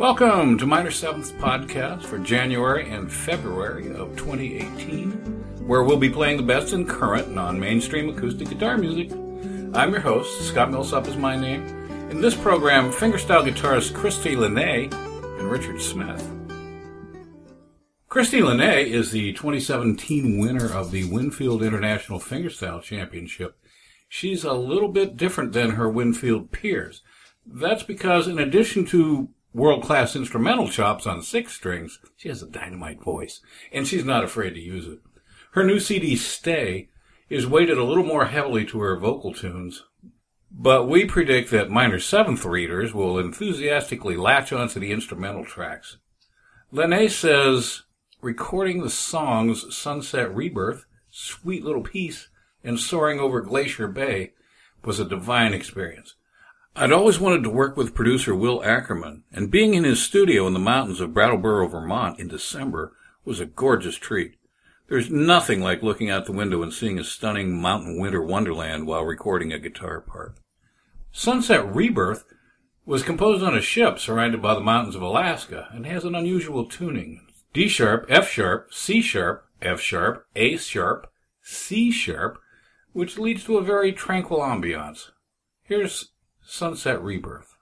Welcome to Minor Seventh's podcast for January and February of 2018, where we'll be playing the best in current non-mainstream acoustic guitar music. I'm your host, Scott Millsap is my name. In this program, fingerstyle guitarist Christie Lenee and Richard Smith. Christie Lenee is the 2017 winner of the Winfield International Fingerstyle Championship. She's a little bit different than her Winfield peers. That's because in addition to world class instrumental chops on six strings. She has a dynamite voice, and she's not afraid to use it. Her new CD, Stay, is weighted a little more heavily to her vocal tunes, but we predict that minor seventh readers will enthusiastically latch onto the instrumental tracks. Lenee says recording the songs Sunset Rebirth, Sweet Little Peace, and Soaring Over Glacier Bay was a divine experience. I'd always wanted to work with producer Will Ackerman, and being in his studio in the mountains of Brattleboro, Vermont in December was a gorgeous treat. There's nothing like looking out the window and seeing a stunning mountain winter wonderland while recording a guitar part. Sunset Rebirth was composed on a ship surrounded by the mountains of Alaska and has an unusual tuning. D sharp, F sharp, C sharp, F sharp, A sharp, C sharp, which leads to a very tranquil ambiance. Here's Sunset Rebirth.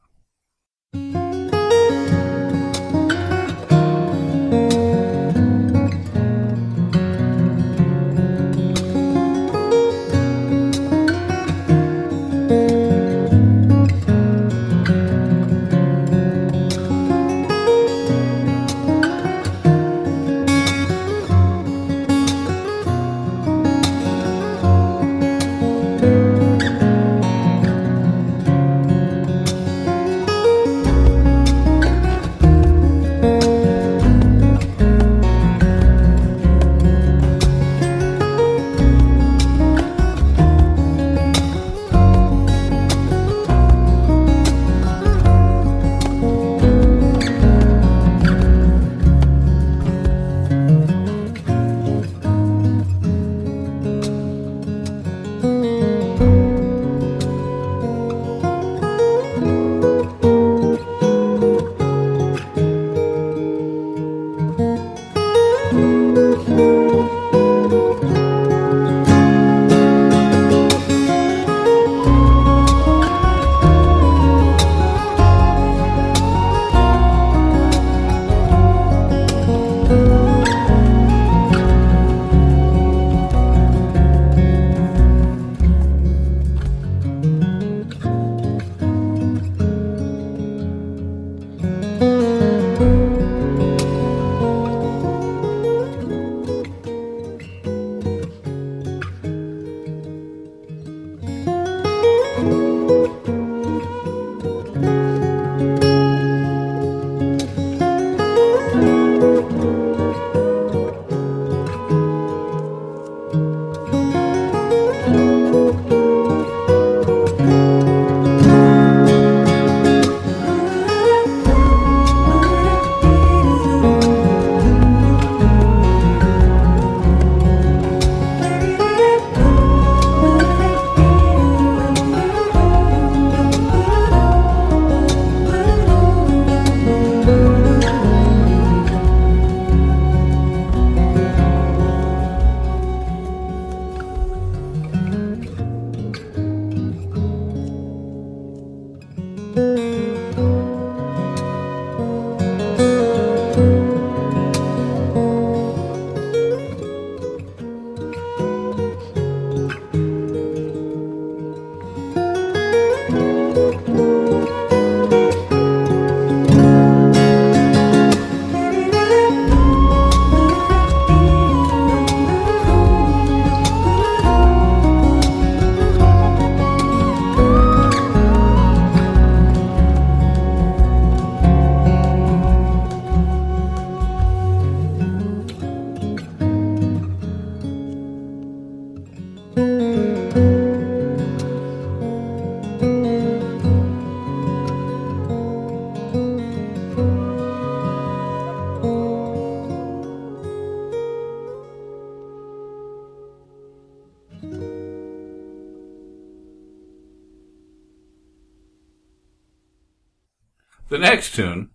The next tune,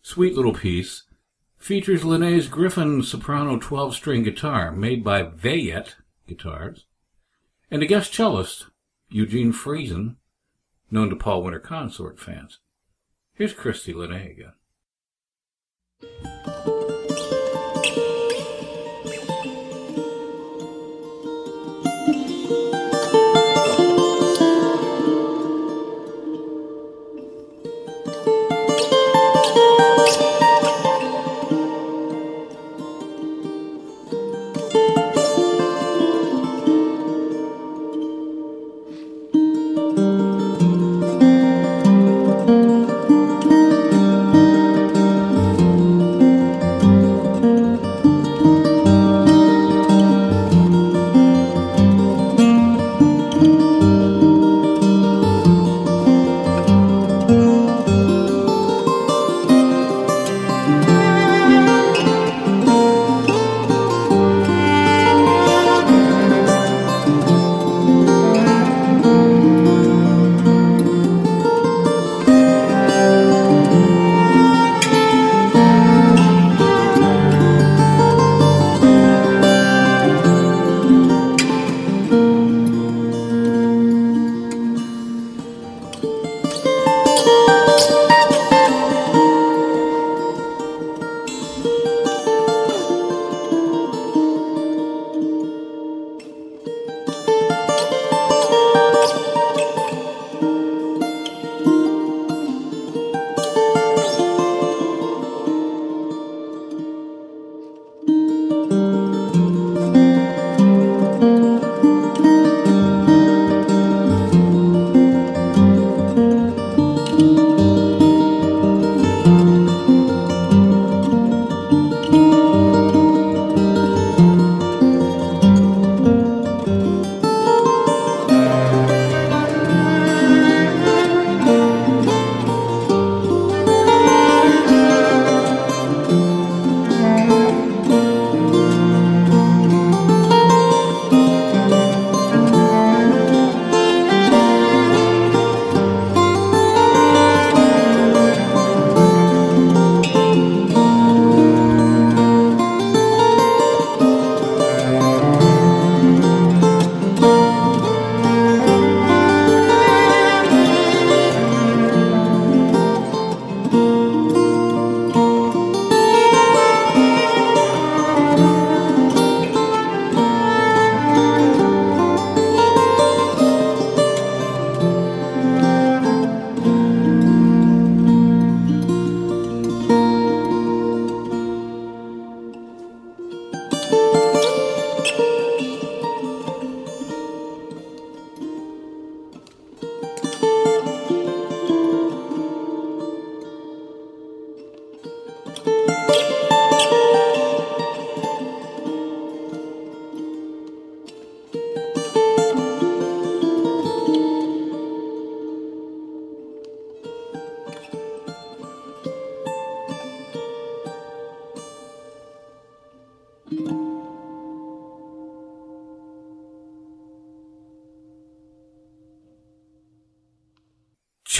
Sweet little piece. Features Lenee's Gryphon soprano 12 string guitar made by Veillette Guitars. And a guest cellist, Eugene Friesen, known to Paul Winter Consort fans. Here's Christie Lenee again.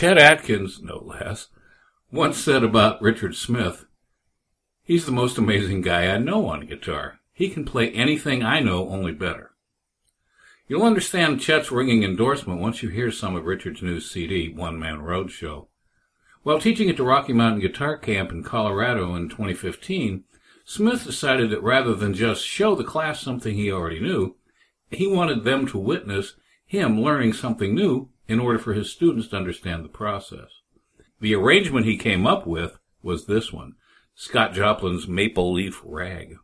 Chet Atkins, no less, once said about Richard Smith, he's the most amazing guy I know on guitar. He can play anything I know, only better. You'll understand Chet's ringing endorsement once you hear some of Richard's new CD, One Man Roadshow. While teaching at the Rocky Mountain Guitar Camp in Colorado in 2015, Smith decided that rather than just show the class something he already knew, he wanted them to witness him learning something new in order for his students to understand the process. The arrangement he came up with was this one Scott Joplin's Maple Leaf Rag.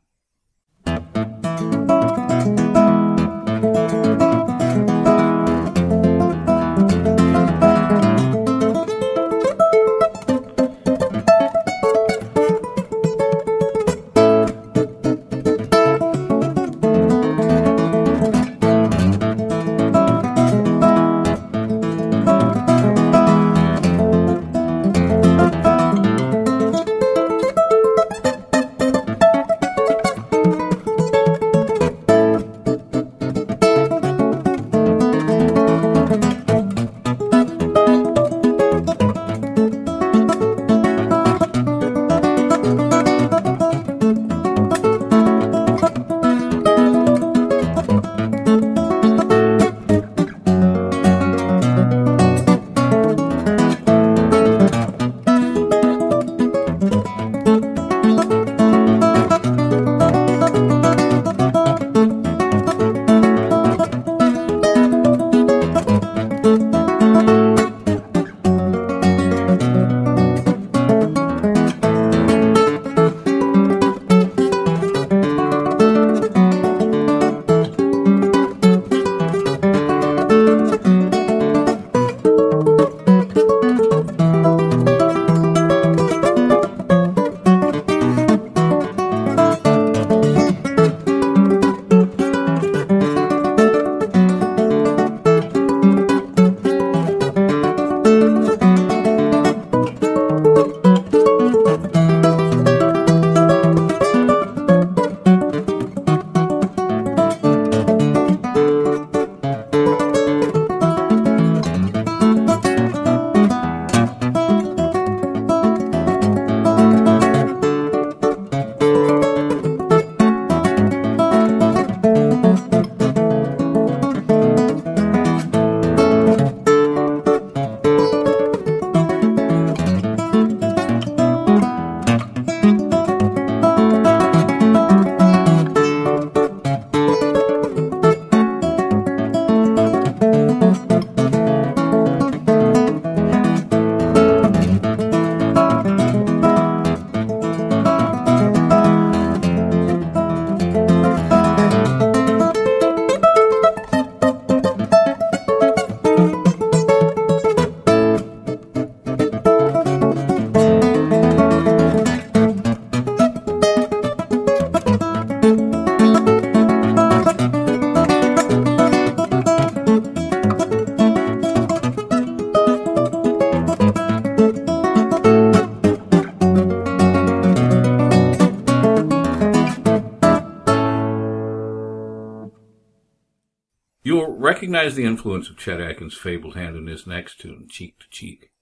Recognized the influence of Chet Atkins' fabled hand in this next tune, Cheek to Cheek.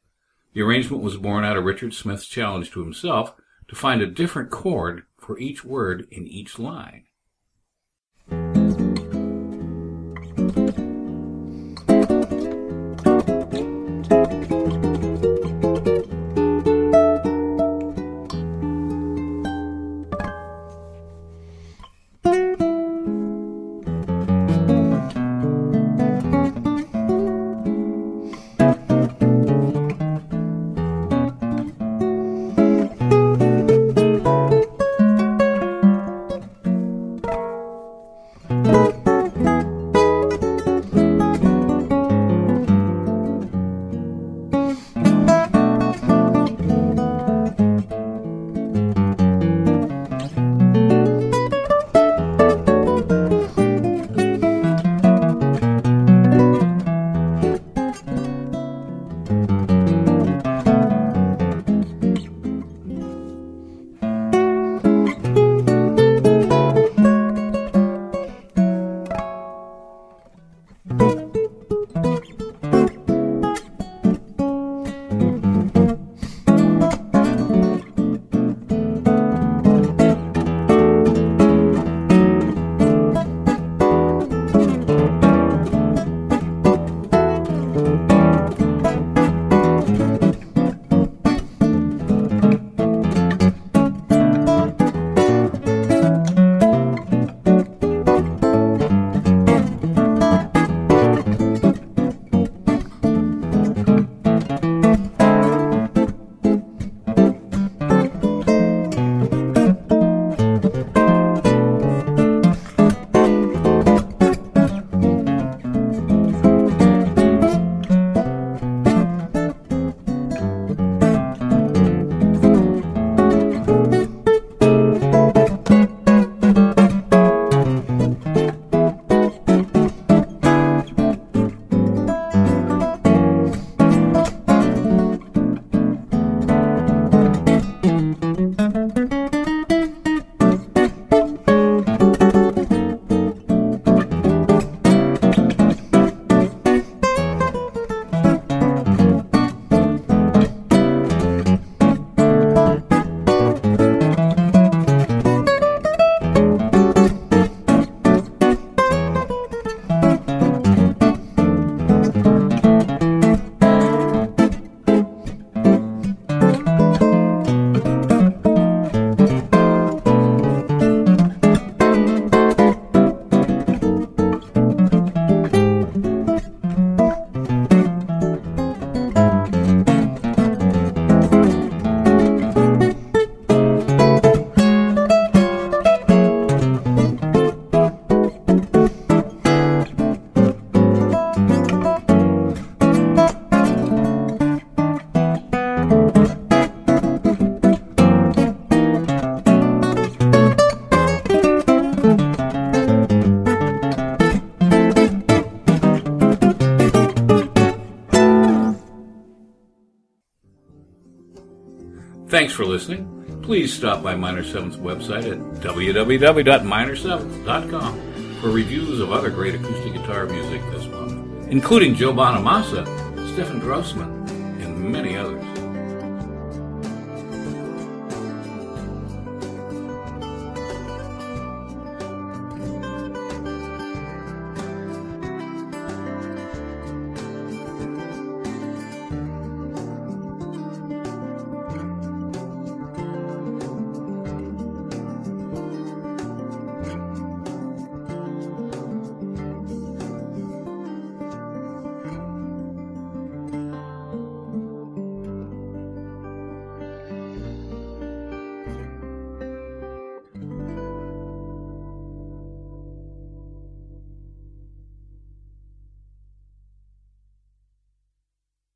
The arrangement was born out of Richard Smith's challenge to himself to find a different chord for each word in each line. Thanks for listening. Please stop by Minor 7's website at www.minor7.com for reviews of other great acoustic guitar music this month, including Joe Bonamassa, Stefan Grossman, and many others.